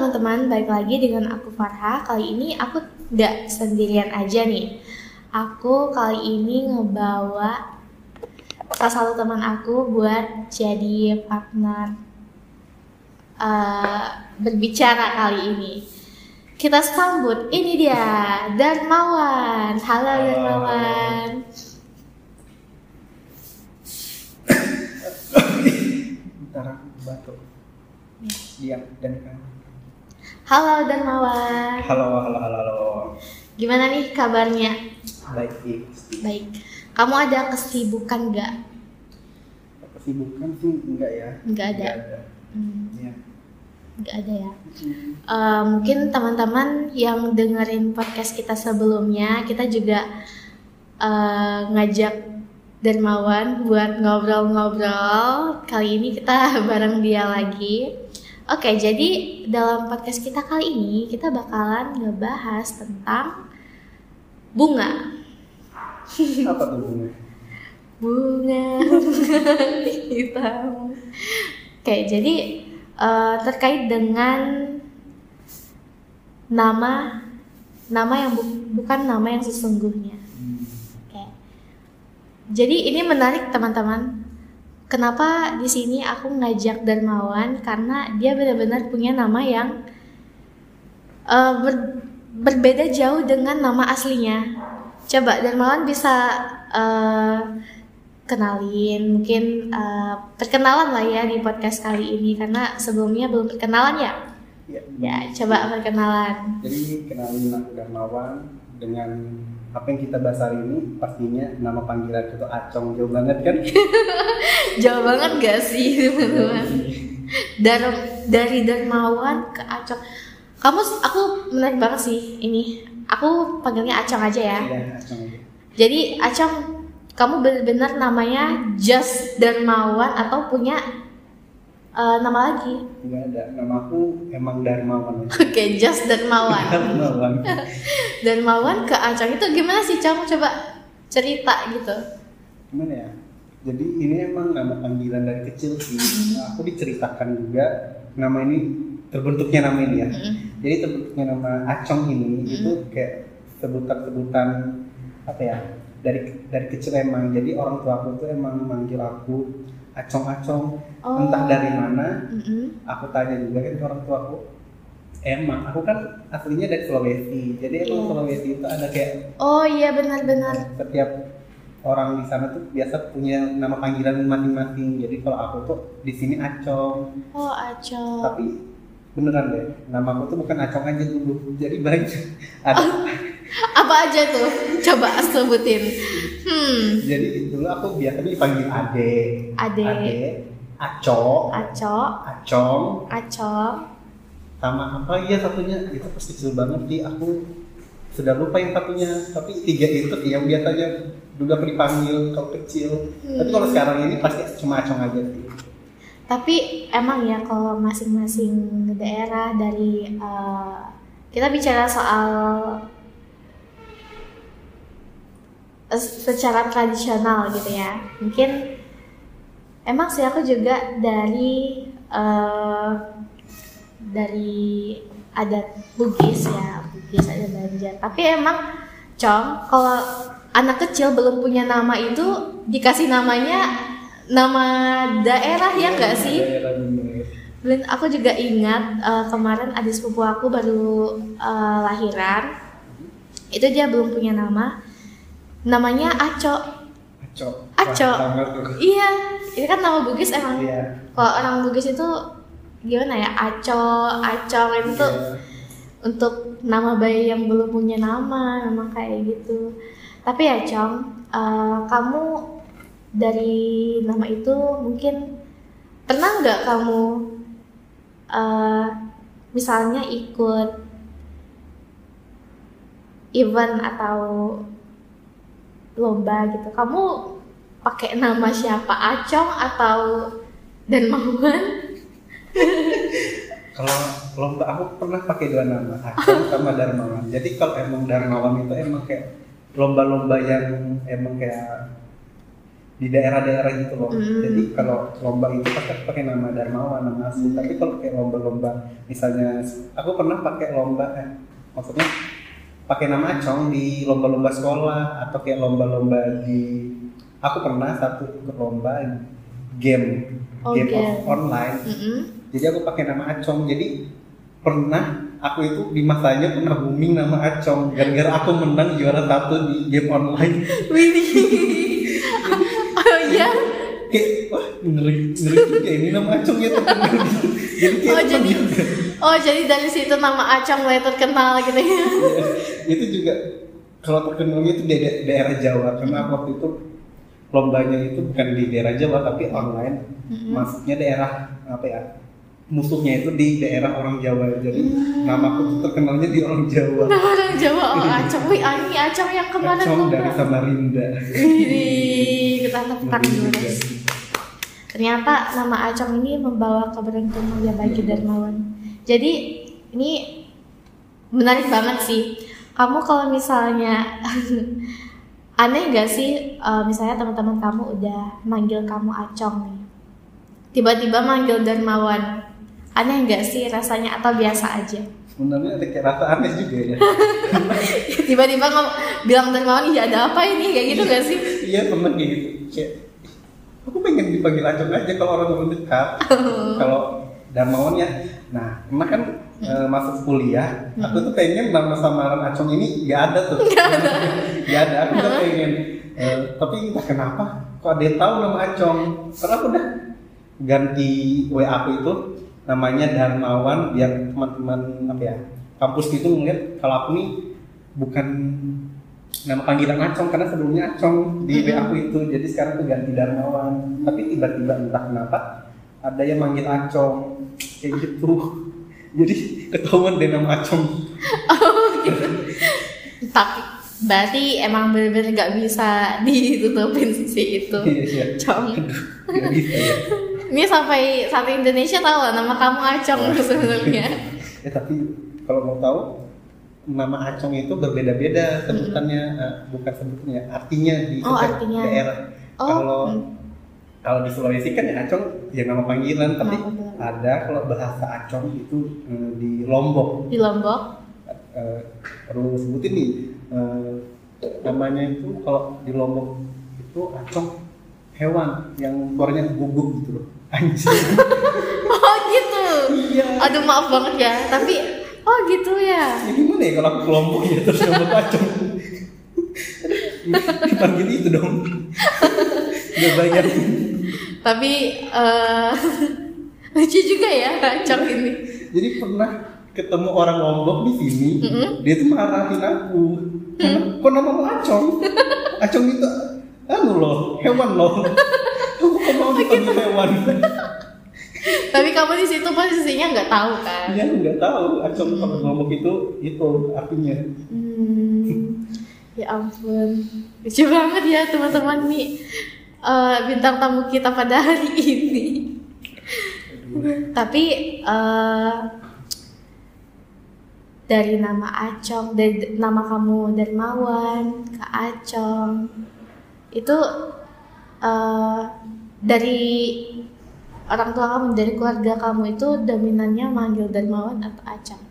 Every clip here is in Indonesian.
teman-teman, balik lagi dengan aku Farha. Kali ini aku nggak sendirian aja nih. Aku kali ini ngebawa salah satu teman aku buat jadi partner uh, berbicara kali ini. Kita sambut, ini dia Darmawan. Halo Darmawan. Bentar aku batuk. Diam dan kan. Halo Darmawan. Halo, halo, halo, halo. Gimana nih kabarnya? Baik, Ik. Baik. Kamu ada kesibukan nggak? Kesibukan sih enggak ya? Nggak ada. Nggak ada. Hmm, nggak ada ya. Eh, mungkin teman-teman yang dengerin podcast kita sebelumnya, kita juga eh, ngajak Darmawan buat ngobrol-ngobrol. Kali ini kita bareng dia lagi. Oke, jadi dalam podcast kita kali ini kita bakalan ngebahas tentang bunga. Apa tuh bunga? bunga hitam. Oke, jadi eh, terkait dengan nama nama yang bu- bukan nama yang sesungguhnya. Hmm. Oke. Jadi ini menarik teman-teman. Kenapa di sini aku ngajak Darmawan karena dia benar-benar punya nama yang eh, ber- berbeda jauh dengan nama aslinya. Coba Darmawan bisa eh, kenalin, mungkin eh, perkenalan lah ya di podcast kali ini karena sebelumnya belum perkenalan ya. Iya. Ya, coba perkenalan. Jadi kenalin aku Darmawan dengan apa yang kita bahas hari ini pastinya nama panggilan itu Acong jauh banget kan? Jauh banget gak sih teman-teman? dari dari Darmawan ke Acong. Kamu aku menarik banget sih ini. Aku panggilnya Acong aja ya. Iya, Acong aja. Jadi Acong, kamu benar-benar namanya Just Darmawan atau punya eh, nama lagi? Enggak ada. Nama aku emang Darmawan. Oke, Just Darmawan. Darmawan. Darmawan ke Acong itu gimana sih, Cong? Coba cerita gitu. Gimana ya? Jadi ini emang nama panggilan dari kecil sih. Nah, aku diceritakan juga nama ini terbentuknya nama ini ya. Mm-mm. Jadi terbentuknya nama Acong ini itu kayak sebutan-sebutan apa ya? Dari dari kecil emang. Jadi orang tua aku tuh emang manggil aku Acong-acong. Oh. Entah dari mana. Mm-mm. Aku tanya juga kan ke orang tua aku. Emang aku kan aslinya dari Sulawesi. Jadi emang Iya. Sulawesi itu ada kayak Oh iya benar-benar. setiap orang di sana tuh biasa punya nama panggilan masing-masing. Jadi kalau aku tuh di sini Acong, Oh Acong. tapi beneran deh, nama aku tuh bukan Acong aja dulu. Jadi banyak ada. Apa aja tuh? Coba sebutin. Hmm, Jadi dulu aku biasanya dipanggil Ade, Ade. Aco, Aco, Acong, Acong. sama apa iya satunya? Itu pas kecil banget sih. Aku sudah lupa yang satunya. Tapi tiga itu yang biasanya dulu aku dipanggil kalau kecil. Tapi kalau sekarang ini pasti cuma acong aja sih. Tapi emang ya kalau masing-masing daerah dari eh, kita bicara soal secara tradisional gitu ya. Mungkin emang sih aku juga dari eh, dari adat Bugis ya, Bugis ada Banjar. Tapi emang Cong, kalau anak kecil belum punya nama itu dikasih namanya nama daerah ya enggak sih? Dan aku juga ingat eh, kemarin adik sepupu aku baru eh, lahiran. Itu dia belum punya nama. Namanya Aco. Aco Aco. Wah. Iya, ini kan nama Bugis emang. iya Kalau orang Bugis itu gimana ya? Aco, Acong itu Iya. untuk nama bayi yang belum punya nama, nama kayak gitu. Tapi ya Cong, eh, kamu dari nama itu mungkin pernah nggak kamu eh, misalnya ikut event atau lomba gitu, kamu pakai nama siapa Acong atau Darmawan? kalau lomba aku pernah pakai dua nama Acong sama Darmawan jadi kalau emang Darmawan itu emang kayak lomba-lomba yang emang kayak di daerah-daerah gitu loh. Hmm. Jadi kalau lomba itu pasti aku pakai nama Darmawan, nama asli. Tapi kalau kayak lomba-lomba, misalnya aku pernah pakai lomba, eh, maksudnya pakai nama Acong di lomba-lomba sekolah atau kayak lomba-lomba di, aku pernah satu ikut lomba game, Oh, game, game. of online. Mm-mm. Jadi aku pakai nama Acong. Jadi pernah aku itu di masanya pernah booming nama Acong gara-gara aku menang juara satu di game online. Oh iya. Kayak wah ngeri ngeri juga ini nama Acongnya terkenal gitu. Jadi kayak Oh jadi juga. Oh jadi dari situ nama Acong mulai terkenal gitu ya. Itu juga kalau terkenalnya itu di da- daerah Jawa karena aku waktu itu lombanya itu bukan di daerah Jawa tapi online. Mm-mm. Maksudnya daerah apa ya? Musuhnya itu di daerah orang Jawa. Jadi Hmm. namaku tuh terkenalnya di orang Jawa. Nah, orang Jawa oh Acong. Wih, ini Acong yang kemarin Acong dari Samarinda. Widih, kita Ngeri dulu. Ternyata nama Acong ini membawa keberuntungan ya bagi Darmawan. Jadi ini menarik banget sih. Kamu kalau misalnya aneh gak sih eh, misalnya teman-teman kamu udah manggil kamu Acong nih. Tiba-tiba manggil Darmawan. Aneh gak sih rasanya atau biasa aja? Sebenarnya ada kayak rasa aneh juga ya. Tiba-tiba kamu bilang Darmawan, iya ada apa ini? Kayak gitu gak sih? Iya pernah kayak gitu. Kayak aku pengen dipanggil Acong aja kalau orang orang dekat. kalau Darmawan ya. Nah, pernah kan eh, masuk kuliah, aku tuh pengen nama samaran Acong ini gak ada tuh. Gak ada. gak ada. Aku tuh pengen. Eh, tapi entah kenapa, kok ada yang tahu nama Acong. Karena aku udah ganti WA aku itu namanya Darmawan biar teman-teman apa ya kampus itu ngeliat kalau aku nih bukan nama panggilan Acong karena sebelumnya Acong di WA aku itu jadi sekarang tuh ganti Darmawan tapi tiba-tiba entah kenapa ada yang manggil Acong kayak gitu jadi ketahuan deh nama Acong Tapi berarti emang bener-bener gak bisa ditutupin sisi itu. Iya, iya. Cong. Aduh, nggak bisa ya Ini sampai satu Indonesia tahu lah nama kamu Acong sebenarnya. ya tapi kalau mau tahu nama Acong itu berbeda-beda sebutannya eh, bukan sebutannya artinya di Oh, setiap artinya. daerah Oh, kalau hmm. kalau di Sulawesi kan ya Acong ya nama panggilan tapi Nama. Ada kalau bahasa Acong itu eh, di Lombok Di Lombok. eh, perlu sebutin nih eh, namanya itu kalau di Lombok itu acong hewan yang suaranya guguk gitu loh anjing Oh gitu. iya Aduh maaf banget ya. Tapi oh gitu ya. ya gimana ya kalau aku ke Lombok ya terus Lombok acong dipanggil itu dong nggak banyak Tapi eh lucu juga ya Acong ini. jadi pernah ketemu orang Lombok di sini dia tuh marahin aku Mm. kok nama acong acong itu anu loh hewan loh kamu kok mau dipanggil hewan Tapi kamu di situ posisinya nggak tahu kan? Iya, nggak tahu. Acong kalau ngomong itu itu artinya. Hmm, ya ampun, lucu banget ya teman-teman nih eh, bintang tamu kita pada hari ini. Tapi eh, dari nama Acong, dari nama kamu Darmawan ke Acong, itu eh, dari orang tua kamu, dari keluarga kamu itu dominannya manggil Darmawan atau Acong?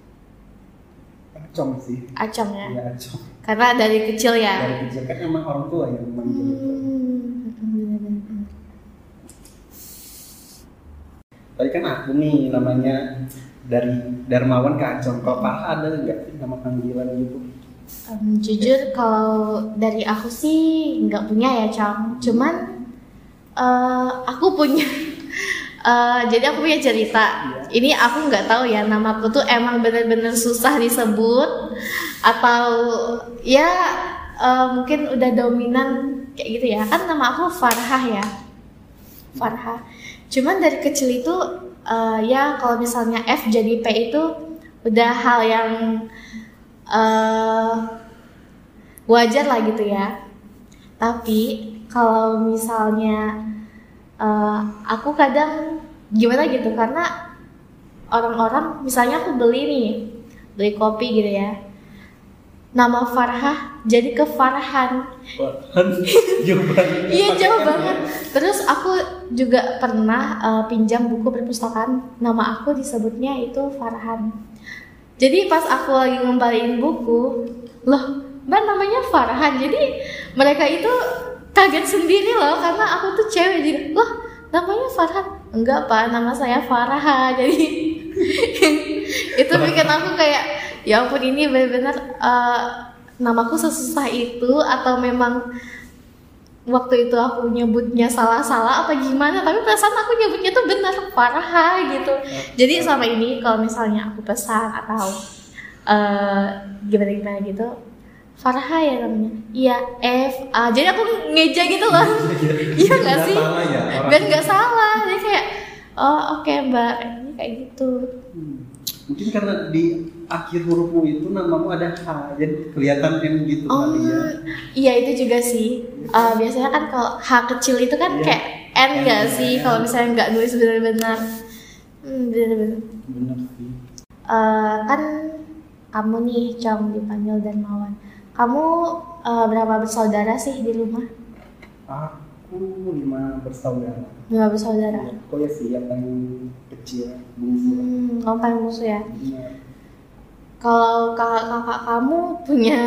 Acong sih. Acong ya? Iya, acong. Karena dari kecil ya. Dari kecil kan emang orang tua yang manggil. Hmm, Tadi kan aku nih namanya dari Darmawan ke Acong. Kalau Farha ada nggak sih nama panggilan gitu? Em, jujur kalau dari aku sih nggak punya ya Cang. Cuman eh, aku punya. eh, jadi aku punya cerita. Ini aku nggak tahu ya namaku tuh emang bener-bener susah disebut atau ya eh, mungkin udah dominan kayak gitu ya. Kan nama aku Farhah ya. Farha. Cuman dari kecil itu eh, ya kalau misalnya F jadi P itu udah hal yang eh, wajar lah gitu ya. Tapi kalau misalnya eh, aku kadang gimana gitu karena orang-orang misalnya aku beli nih beli kopi gitu ya nama Farhah jadi ke Farhan Farhan jauh banget. Iya jauh banget. Terus aku juga pernah uh, pinjam buku perpustakaan. Nama aku disebutnya itu Farhan. Jadi pas aku lagi ngembaliin buku, loh, mbak namanya Farhan. Jadi mereka itu kaget sendiri loh karena aku tuh cewek. Jadi, loh, namanya Farhan? Enggak pak, nama saya Farah. Jadi itu bikin aku kayak, ya ampun ini benar-benar uh, namaku sesusah itu atau memang waktu itu aku nyebutnya salah-salah apa gimana? Tapi perasaan aku nyebutnya tuh benar Farha gitu. Jadi selama ini kalau misalnya aku pesan atau eh, gimana gimana gitu Farha ya namanya? Iya F A. Jadi aku ngeja gitu loh. Iya nggak sih? salah ya biar nggak salah. Jadi kayak oh oke mbak. Ini kayak gitu. Hmm. Mungkin karena di akhir hurufmu itu namamu ada H, jadi kelihatan M gitu Oh, kali ya. iya itu juga sih. Eh, biasanya kan kalau H kecil itu kan Iya. kayak N N, gak ya, sih? Kalau misalnya nggak nulis benar-benar. Hmm, benar-benar. Sih. Eh, kan kamu nih Cong dipanggil Darmawan. Kamu eh, berapa bersaudara sih di rumah? Aku lima bersaudara. Lima bersaudara. Kok ya sih yang paling kecil, bungsu. Hmm, kamu paling musuh ya. Bener. Kalau kakak-kakak kamu punya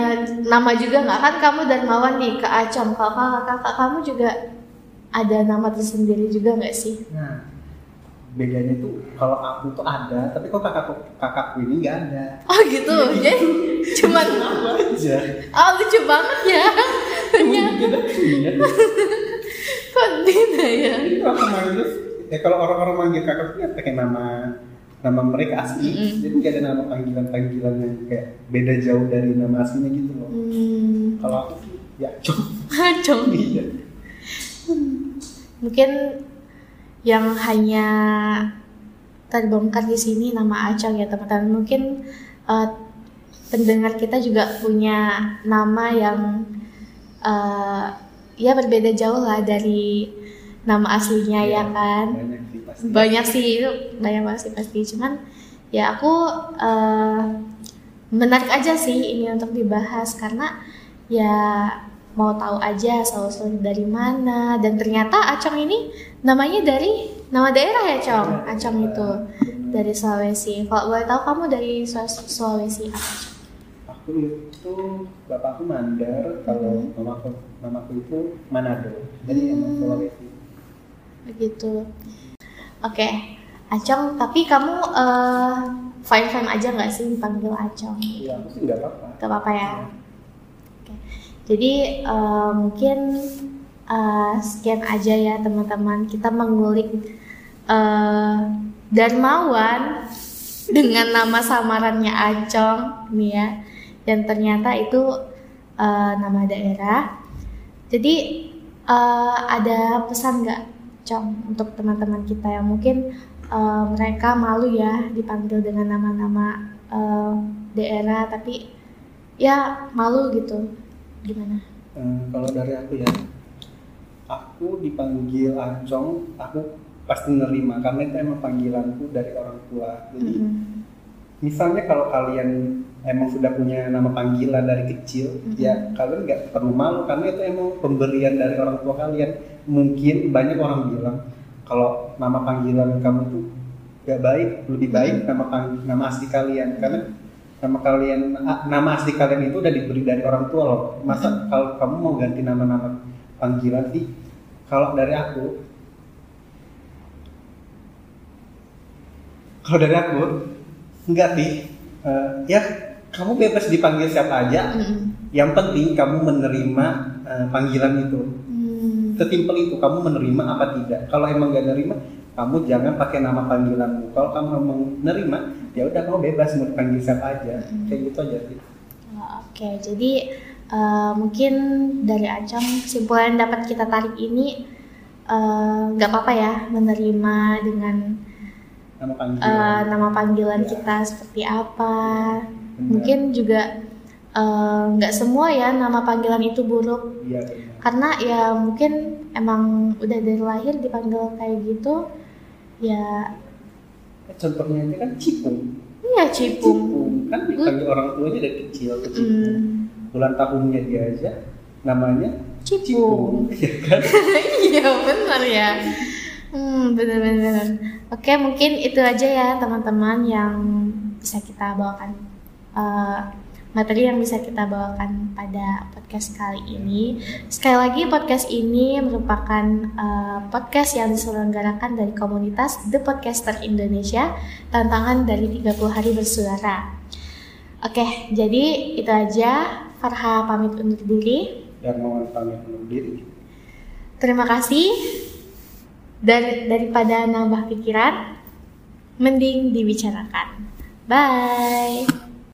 nama juga nggak kan kamu Darmawan nih ke Acom. Kalau kakak-kakak kamu juga ada nama tersendiri juga nggak sih? Nah, bedanya tuh kalau aku tuh ada, tapi kok kakakku kakakku ini nggak ada. Oh gitu, jadi cuman Aku aja. oh lucu banget ya. Punya Beda ya. Kalau aku manggil, ya kalau orang-orang manggil kakakku ya pakai nama nama mereka asli. Mm-mm. Jadi nggak ada nama panggilan-panggilan yang kayak beda jauh dari nama aslinya gitu loh. Hmm, Kalau aku sih ya cok. Acong. Iya. Mungkin yang hanya terbongkar di sini nama Acong ya teman-teman. Mungkin eh, pendengar kita juga punya nama yang eh, ya berbeda jauh lah dari nama aslinya ya kan. Banyak sih pasti. banyak sih itu banyak banget sih pasti cuman ya aku eh, menarik aja sih ini untuk dibahas karena ya mau tahu aja asal usul dari mana dan ternyata Acong ini namanya dari nama daerah ya Cong Acong itu dari Sulawesi kalau boleh tahu kamu dari Sul- Sulawesi apa? Aku itu bapakku Mandar, kalau Hmm. mamaku mamaku itu Manado. Jadi emang Hmm. Sulawesi. Begitu oke Acong tapi kamu eh, fine fine aja nggak sih dipanggil Acong Iya, aku sih nggak apa-apa. Gak apa-apa ya. Oke. Jadi eh, mungkin eh, sekian aja ya teman-teman. Kita mengulik eh, Darmawan dengan nama samarannya Acong nih ya. Dan ternyata itu eh, nama daerah. Jadi eh, ada pesan nggak Cong untuk teman-teman kita yang mungkin eh, mereka malu ya dipanggil dengan nama-nama eh, daerah tapi ya malu gitu gimana Eh, kalau dari aku ya, aku dipanggil Acong, aku pasti nerima karena itu emang panggilanku dari orang tua. Jadi Mm-mm. Misalnya kalau kalian emang sudah punya nama panggilan dari kecil, Mhm. ya kalian nggak perlu malu karena itu emang pemberian dari orang tua kalian. Mungkin banyak orang bilang kalau nama panggilan kamu tuh gak baik, lebih baik nama pang- nama asli kalian karena nama kalian nama asli kalian itu udah diberi dari orang tua loh. Masa kalau kamu mau ganti nama-nama panggilan sih? Kalau dari aku, kalau dari aku enggak sih. Eh, ya kamu bebas dipanggil siapa aja. Mm-mm. Yang penting kamu menerima eh, panggilan itu. Hmm. Sesimpel itu kamu menerima apa tidak. Kalau emang gak nerima, kamu jangan pakai nama panggilanmu. Kalau kamu emang nerima, ya udah kamu bebas mau dipanggil siapa aja. Mm. Kayak gitu aja sih. Oh, Oke, jadi eh, mungkin dari Acong kesimpulan dapat kita tarik ini nggak apa-apa ya menerima dengan Nama panggilan. eh, nama panggilan Ya. kita seperti apa. Benar. Mungkin juga eh, nggak semua ya nama panggilan itu buruk Iya, benar. karena ya mungkin emang udah dari lahir dipanggil kayak gitu ya Contohnya ini kan cipung. ya cipung Cipung. kan dipanggil orang tuanya dari kecil ke Cipung Hmm. bulan tahunnya dia aja namanya Cipung. ya kan Iya benar ya. Hmm benar-benar. Oke mungkin itu aja ya teman-teman yang bisa kita bawakan eh, materi yang bisa kita bawakan pada podcast kali ini. Sekali lagi podcast ini merupakan eh, podcast yang diselenggarakan dari komunitas The Podcaster Indonesia tantangan dari 30 hari bersuara. Oke, jadi itu aja. Farha pamit undur diri. dan mau pamit undur diri Terima kasih. Dari, daripada nambah pikiran, mending dibicarakan. Bye.